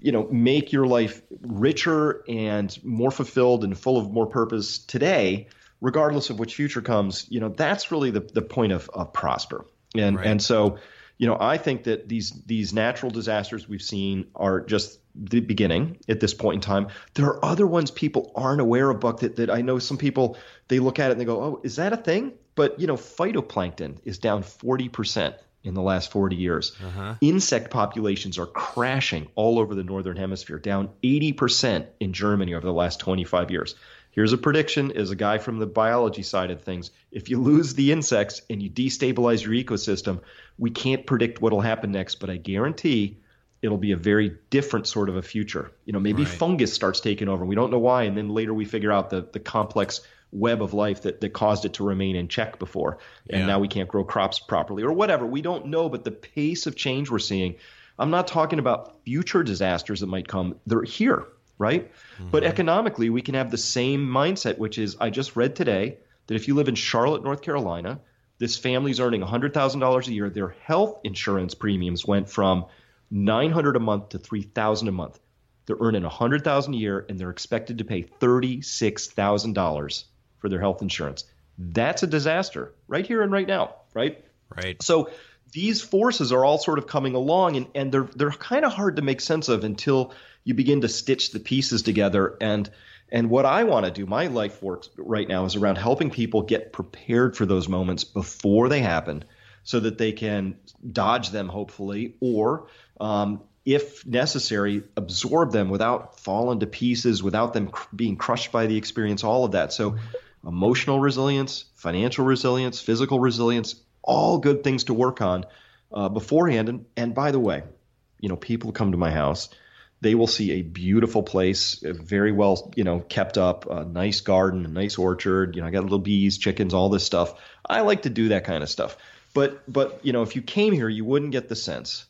C: you know make your life richer and more fulfilled and full of more purpose today regardless of which future comes, you know, that's really the, the point of, of Prosper. And right. and so, you know, I think that these these natural disasters we've seen are just the beginning at this point in time. There are other ones people aren't aware of, Buck. That, that I know some people they look at it and they go, "Oh, is that a thing?" But you know, phytoplankton is down forty percent in the last 40 years. Uh-huh. Insect populations are crashing all over the northern hemisphere, down 80% in Germany over the last 25 years. Here's a prediction as a guy from the biology side of things. If you lose the insects and you destabilize your ecosystem, we can't predict what'll happen next, but I guarantee it'll be a very different sort of a future. You know, maybe right. fungus starts taking over. We don't know why, and then later we figure out the the complex web of life that, that caused it to remain in check before. And yeah. now we can't grow crops properly or whatever. We don't know, but the pace of change we're seeing, I'm not talking about future disasters that might come. They're here, right? Mm-hmm. But economically, we can have the same mindset, which is I just read today that if you live in Charlotte, North Carolina, this family's earning $100,000 a year. Their health insurance premiums went from 900 a month to 3000 a month. They're earning 100,000 a year and they're expected to pay $36,000 for their health insurance. That's a disaster right here and right now, right?
A: Right.
C: So these forces are all sort of coming along and, and they're they're kind of hard to make sense of until you begin to stitch the pieces together and and what I want to do, my life work right now is around helping people get prepared for those moments before they happen so that they can dodge them, hopefully, or um, if necessary, absorb them without falling to pieces, without them cr- being crushed by the experience, all of that. So emotional resilience, financial resilience, physical resilience, all good things to work on uh, beforehand. And, and by the way, you know, people come to my house, they will see a beautiful place, very well, you know, kept up, a nice garden, a nice orchard. You know, I got little bees, chickens, all this stuff. I like to do that kind of stuff. But but you know, if you came here, you wouldn't get the sense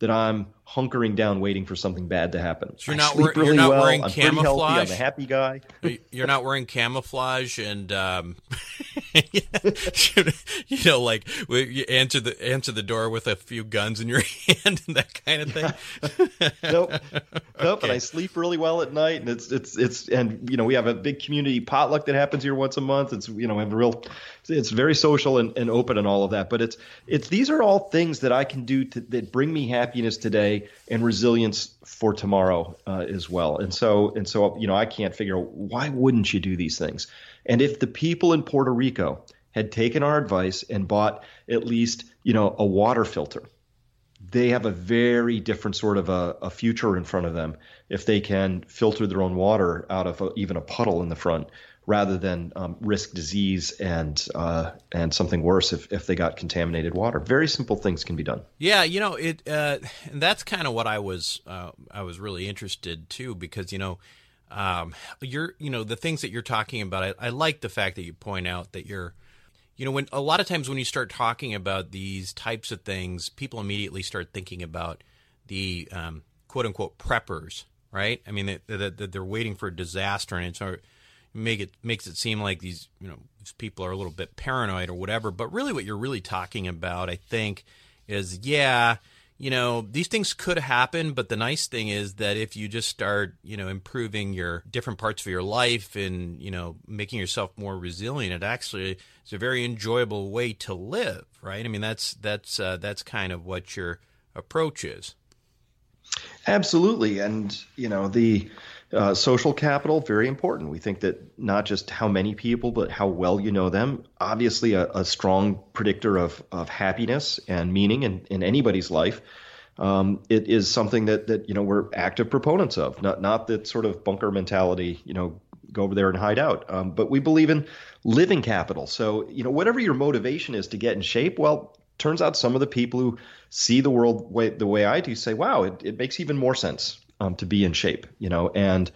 C: that I'm hunkering down waiting for something bad to happen.
A: So you're not, really you're not
C: well.
A: wearing
C: I'm
A: camouflage.
C: Healthy. I'm a happy guy.
A: you're not wearing camouflage and um, you know, like you answer the answer the door with a few guns in your hand and that kind of thing.
C: nope, nope. Okay. And I sleep really well at night, and it's it's it's and you know we have a big community potluck that happens here once a month. It's you know we have a real, it's very social and, and open and all of that. But it's it's these are all things that I can do to, that bring me happiness today and resilience for tomorrow uh, as well. And so and so you know I can't figure out why wouldn't you do these things. And if the people in Puerto Rico had taken our advice and bought at least you know a water filter, they have a very different sort of a, a future in front of them if they can filter their own water out of a, even a puddle in the front rather than um, risk disease and uh, and something worse if, if they got contaminated water. Very simple things can be done.
A: Yeah, you know it. Uh, that's kind of what I was uh, I was really interested too because you know. Um, you're, you know, the things that you're talking about. I, I like the fact that you point out that you're, you know, when a lot of times when you start talking about these types of things, people immediately start thinking about the um, quote unquote preppers, right? I mean, that they, they, they're waiting for a disaster, and it's make it makes it seem like these you know these people are a little bit paranoid or whatever. But really, what you're really talking about, I think, is yeah, you know these things could happen, but the nice thing is that if you just start you know improving your different parts of your life and you know making yourself more resilient, it actually is a very enjoyable way to live, right? I mean that's that's uh, that's kind of what your approach is.
C: Absolutely, and you know the uh, social capital, very important. We think that not just how many people, but how well you know them. Obviously, a, a strong predictor of, of happiness and meaning in, in anybody's life. Um, it is something that, that you know we're active proponents of, not not that sort of bunker mentality. You know, go over there and hide out. Um, but we believe in living capital. So you know, whatever your motivation is to get in shape, well, turns out some of the people who see the world way, the way I do say, wow, it, it makes even more sense um, to be in shape, you know, and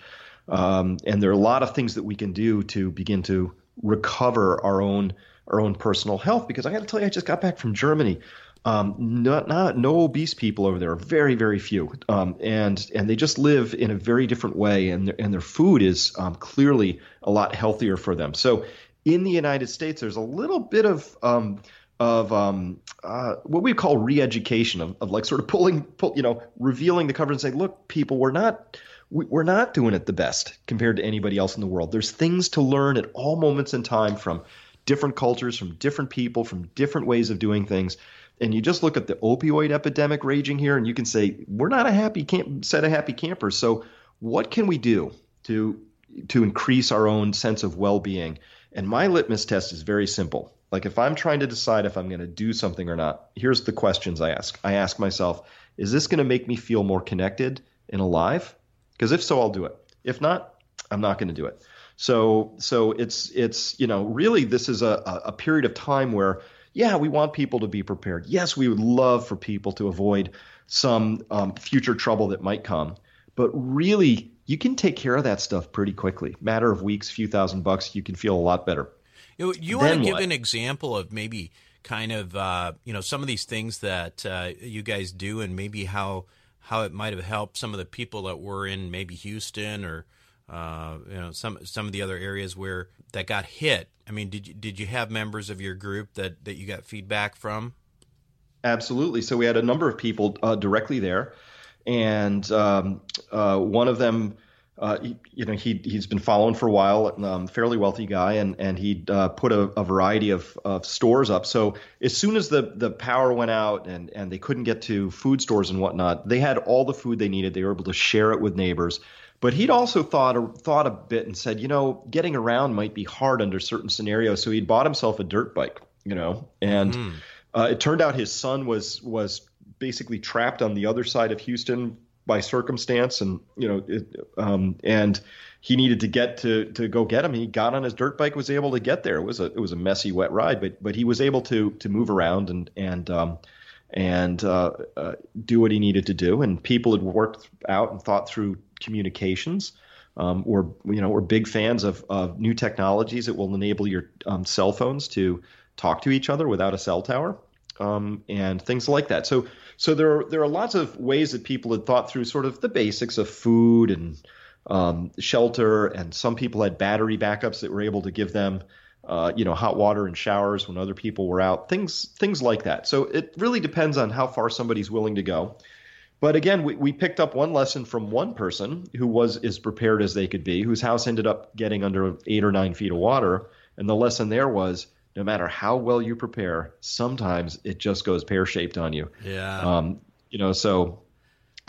C: um, and there are a lot of things that we can do to begin to recover our own our own personal health. Because I got to tell you, I just got back from Germany. Um, not, not no obese people over there, very very few, um, and and they just live in a very different way, and their, and their food is um, clearly a lot healthier for them. So in the United States, there's a little bit of um, of um, uh, what we call re-education of, of like sort of pulling, pull, you know, revealing the cover and saying, look, people, we're not we're not doing it the best compared to anybody else in the world. There's things to learn at all moments in time from different cultures, from different people, from different ways of doing things. and you just look at the opioid epidemic raging here, and you can say we're not a happy camp, set of happy campers. So, what can we do to to increase our own sense of well-being? And my litmus test is very simple. Like if I'm trying to decide if I'm going to do something or not, here's the questions I ask. I ask myself, is this going to make me feel more connected and alive? Because if so, I'll do it. If not, I'm not going to do it. So so it's it's you know really this is a a period of time where yeah, we want people to be prepared. Yes, we would love for people to avoid some um, future trouble that might come. But really, you can take care of that stuff pretty quickly. Matter of weeks, few thousand bucks, you can feel a lot better.
A: You, you want to give what? an example of maybe kind of uh, you know some of these things that uh, you guys do, and maybe how how it might have helped some of the people that were in maybe Houston or uh, you know some some of the other areas where that got hit. I mean, did you did you have members of your group that that you got feedback from?
C: Absolutely. So we had a number of people uh, directly there, and um, uh, one of them. Uh, he, you know, he he's been following for a while, um, fairly wealthy guy, and and he uh, put a, a, variety of, of stores up. So as soon as the the power went out and and they couldn't get to food stores and whatnot, they had all the food they needed. They were able to share it with neighbors. But he'd also thought thought a bit and said, you know, getting around might be hard under certain scenarios. So he'd bought himself a dirt bike, you know, and mm. uh, it turned out his son was was basically trapped on the other side of Houston by circumstance, and you know, it, um, and he needed to get to to go get him. He got on his dirt bike, was able to get there. It was a it was a messy, wet ride, but but he was able to to move around and and um, and uh, uh, do what he needed to do. And people had worked out and thought through communications. Um, we're you know we're big fans of, of new technologies that will enable your um, cell phones to talk to each other without a cell tower um, and things like that. So so there are there are lots of ways that people had thought through sort of the basics of food and um, shelter, and some people had battery backups that were able to give them. Uh, you know, hot water and showers when other people were out, things things like that. So it really depends on how far somebody's willing to go. But again, we, we picked up one lesson from one person who was as prepared as they could be, whose house ended up getting under eight or nine feet of water. And the lesson there was no matter how well you prepare, sometimes it just goes pear shaped on you.
A: Yeah.
C: Um, you know, so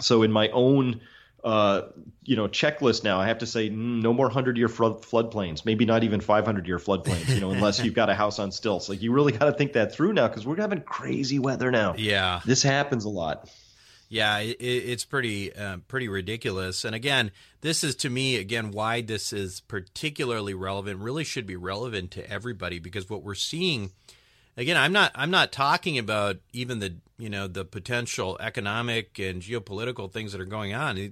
C: so in my own uh, you know checklist now, I have to say mm, no more hundred year flood floodplains, maybe not even five hundred year floodplains. You know, unless you've got a house on stilts. Like you really got to think that through now because we're having crazy weather now.
A: Yeah,
C: this happens a lot.
A: Yeah, it, it's pretty uh, pretty ridiculous. And again, this is to me again why this is particularly relevant. Really should be relevant to everybody because what we're seeing. Again, I'm not I'm not talking about even the you know the potential economic and geopolitical things that are going on.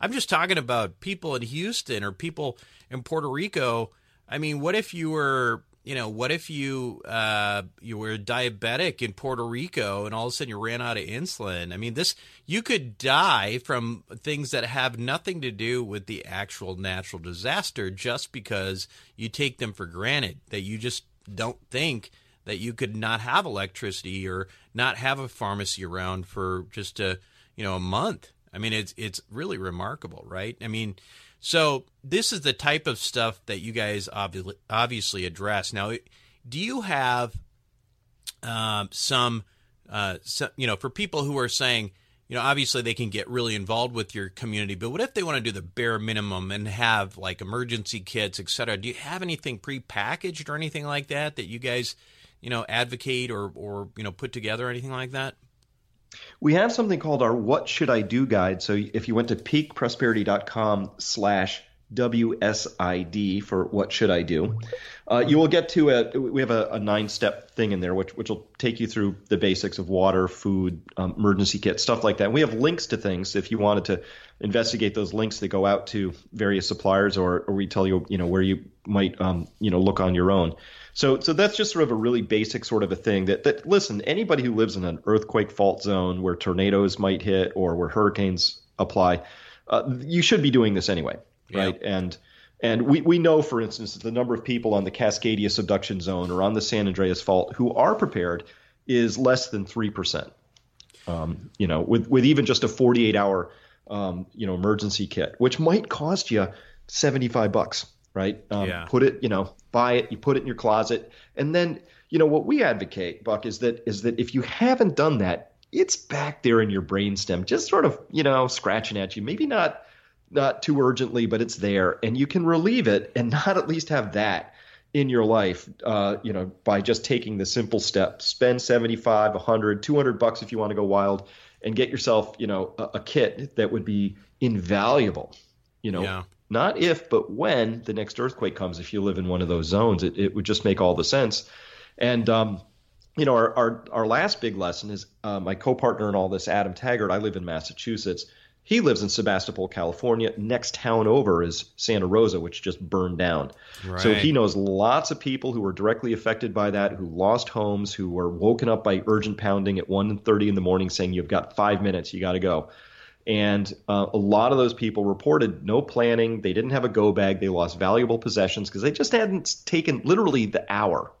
A: I'm just talking about people in Houston or people in Puerto Rico. I mean, what if you were you know, what if you uh, you were diabetic in Puerto Rico and all of a sudden you ran out of insulin? I mean, this you could die from things that have nothing to do with the actual natural disaster just because you take them for granted. That you just don't think that you could not have electricity or not have a pharmacy around for just a you know a month. I mean, it's it's really remarkable, right? I mean, so this is the type of stuff that you guys obviously obviously address. Now, do you have um, some, uh, some, you know, for people who are saying, you know, obviously they can get really involved with your community, but what if they want to do the bare minimum and have like emergency kits, et cetera? Do you have anything prepackaged or anything like that that you guys, you know, advocate or or you know put together anything like that?
C: We have something called our What Should I Do guide. So if you went to peakprosperity.com slash WSID for what should I do, uh, you will get to a we have a, a, nine step thing in there which which will take you through the basics of water, food, um, emergency kit, stuff like that. And we have links to things if you wanted to investigate those links that go out to various suppliers, or or we tell you you know where you might um, you know look on your own. So, so that's just sort of a really basic sort of a thing that, that listen, anybody who lives in an earthquake fault zone where tornadoes might hit or where hurricanes apply, uh, you should be doing this anyway, right? Yeah. And and we, we know, for instance, that the number of people on the Cascadia subduction zone or on the San Andreas fault who are prepared is less than three percent. Um, you know, with with even just a 48 hour um, you know emergency kit, which might cost you 75 bucks right? Um, yeah. Put it, you know, buy it, you put it in your closet, and then you know, what we advocate, Buck, is that is that if you haven't done that, it's back there in your brainstem, just sort of, you know, scratching at you. Maybe not not too urgently, but it's there, and you can relieve it and not at least have that in your life, uh, you know, by just taking the simple step. Spend 75, 100, 200 bucks if you want to go wild and get yourself, you know, a, a kit that would be invaluable. You know, yeah. Not if, but when the next earthquake comes. If you live in one of those zones, it, it would just make all the sense. And um, you know, our, our our last big lesson is uh, my co-partner in all this, Adam Taggart. I live in Massachusetts. He lives in Sebastopol, California. Next town over is Santa Rosa, which just burned down. Right. So he knows lots of people who were directly affected by that, who lost homes, who were woken up by urgent pounding at 1.30 in the morning saying, you've got five minutes, you got to go. And uh, a lot of those people reported no planning. They didn't have a go bag. They lost valuable possessions because they just hadn't taken literally the hour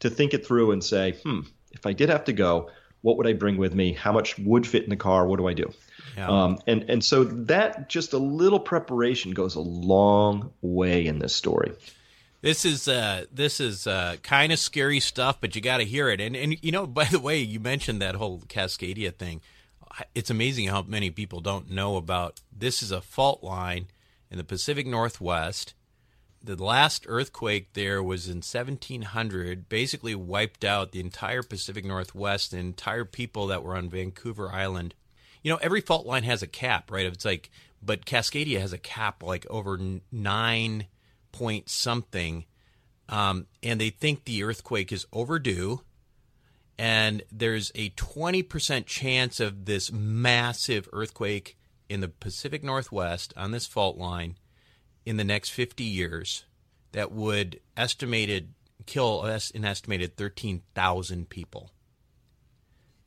C: to think it through and say, hmm, if I did have to go, what would I bring with me? How much would fit in the car? What do I do? Yeah. Um, and and so that just a little preparation goes a long way in this story.
A: This is uh, this is uh, kind of scary stuff, but you got to hear it. And and you know, by the way, you mentioned that whole Cascadia thing. It's amazing how many people don't know about this. Is a fault line in the Pacific Northwest. The last earthquake there was in 1700. Basically, wiped out the entire Pacific Northwest, the entire people that were on Vancouver Island you know, every fault line has a cap, right? It's like, but Cascadia has a cap like over nine point something, um, and they think the earthquake is overdue. And there's a 20% chance of this massive earthquake in the Pacific Northwest on this fault line in the next 50 years that would estimated kill an estimated 13,000 people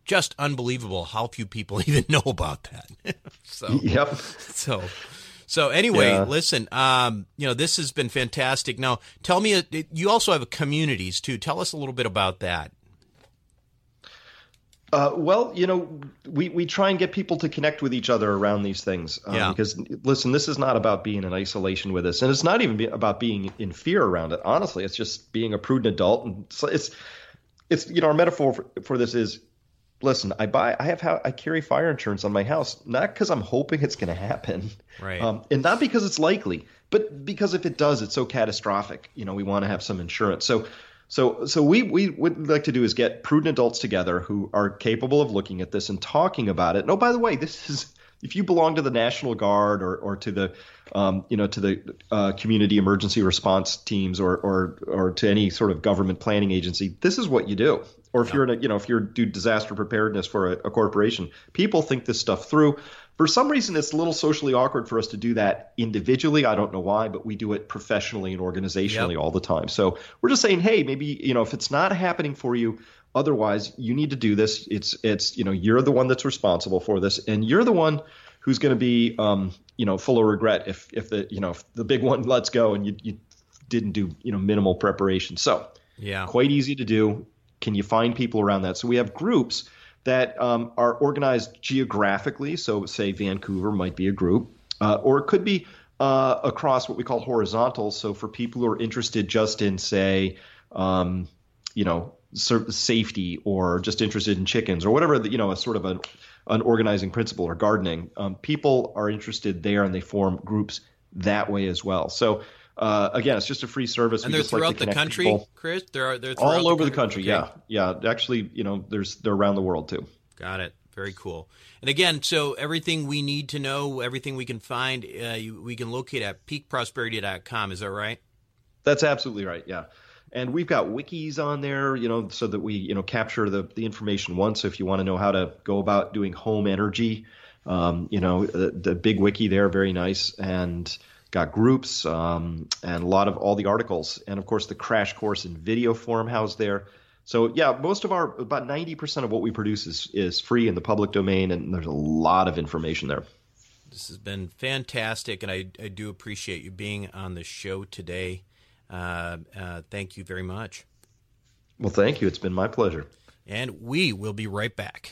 A: just unbelievable how few people even know about that. so,
C: yep.
A: So, so anyway, yeah. listen, um, you know, this has been fantastic. Now, tell me, uh, you also have communities too. Tell us a little bit about that.
C: Uh, well, you know, we, we try and get people to connect with each other around these things. Um, yeah. Because, listen, this is not about being in isolation with us. And it's not even be about being in fear around it. Honestly, it's just being a prudent adult. And so it's, it's you know, our metaphor for, for this is listen, I buy, I have, I carry fire insurance on my house, not because I'm hoping it's going to happen,
A: right? Um,
C: and not because it's likely, but because if it does, it's so catastrophic. You know, we want to have some insurance. So, so, so we we would like to do is get prudent adults together who are capable of looking at this and talking about it. And oh, by the way, this is if you belong to the National Guard or or to the um, you know to the uh, community emergency response teams or or or to any sort of government planning agency, this is what you do or if yeah. you're in a you know if you're do disaster preparedness for a, a, corporation people think this stuff through for some reason it's a little socially awkward for us to do that individually. I don't know why but we do it professionally and organizationally yep. all the time. So we're just saying hey maybe you know if it's not happening for you otherwise you need to do this. It's it's you know you're the one that's responsible for this and you're the one who's going to be um, you know full of regret if if the you know if the big one lets go and you, you didn't do you know minimal preparation. So
A: yeah.
C: quite easy to do. Can you find people around that? So we have groups that um, are organized geographically. So, say Vancouver might be a group, uh, or it could be uh, across what we call horizontal. So, for people who are interested just in, say, um, you know, safety or just interested in chickens or whatever, you know, a sort of an, an organizing principle or gardening, um, people are interested there and they form groups that way as well. So, uh, again, it's just a free service.
A: And we they're throughout like the country,
C: people.
A: Chris. There are they're
C: all over the country. The country. Okay. Yeah, yeah. Actually, you know, there's they're around the world too.
A: Got it. Very cool. And again, so everything we need to know, everything we can find, uh, you, we can locate at peakprosperity.com. Is that right?
C: That's absolutely right. Yeah. And we've got wikis on there, you know, so that we, you know, capture the, the information once. So if you want to know how to go about doing home energy, um, you know, the, the big wiki there, very nice. And got groups um, and a lot of all the articles, and of course the crash course in video form housed there. So yeah, most of our about ninety percent of what we produce is is free in the public domain, and there's a lot of information there.
A: This has been fantastic, and I, I do appreciate you being on the show today. Uh, uh, thank you very much.
C: Well, thank you. It's been my pleasure.
A: And we will be right back.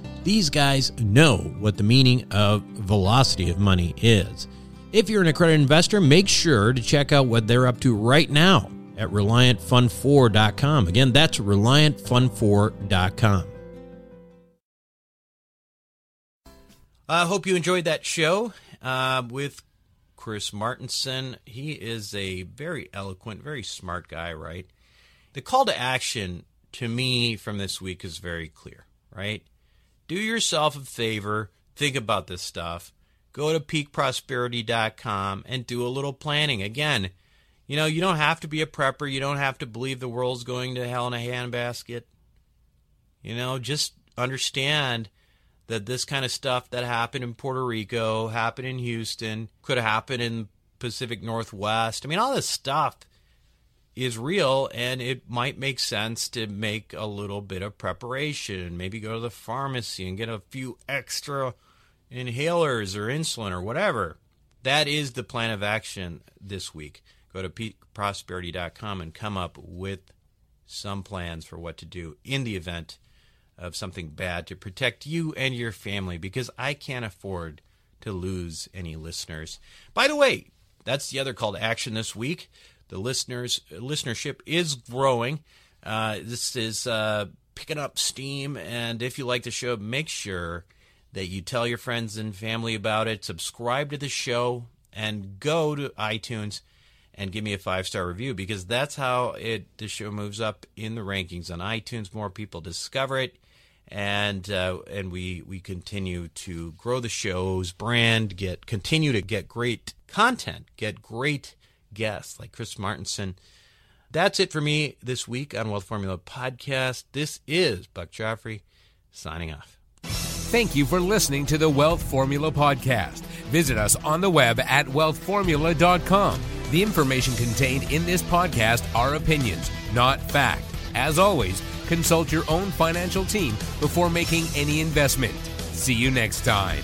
A: these guys know what the meaning of velocity of money is. If you're an accredited investor, make sure to check out what they're up to right now at ReliantFund4.com. Again, that's ReliantFund4.com. I hope you enjoyed that show uh, with Chris Martenson. He is a very eloquent, very smart guy, right? The call to action to me from this week is very clear, right? Do yourself a favor, think about this stuff. Go to peakprosperity.com and do a little planning. Again, you know, you don't have to be a prepper. You don't have to believe the world's going to hell in a handbasket. You know, just understand that this kind of stuff that happened in Puerto Rico, happened in Houston, could have happened in Pacific Northwest. I mean, all this stuff is real and it might make sense to make a little bit of preparation. Maybe go to the pharmacy and get a few extra inhalers or insulin or whatever. That is the plan of action this week go to peakprosperity.com and come up with some plans for what to do in the event of something bad to protect you and your family because I can't afford to lose any listeners. By the way, that's the other call to action this week. The listeners listenership is growing. Uh, this is uh, picking up steam, and if you like the show, make sure that you tell your friends and family about it. Subscribe to the show and go to iTunes and give me a five star review because that's how it the show moves up in the rankings on iTunes. More people discover it, and uh, and we we continue to grow the show's brand, get continue to get great content, get great guests like Chris Martenson. That's it for me this week on Wealth Formula Podcast. This is Buck Joffrey signing off.
B: Thank you for listening to the Wealth Formula Podcast. Visit us on the web at wealthformula.com the information contained in this podcast are opinions, not fact. As always, consult your own financial team before making any investment. See you next time.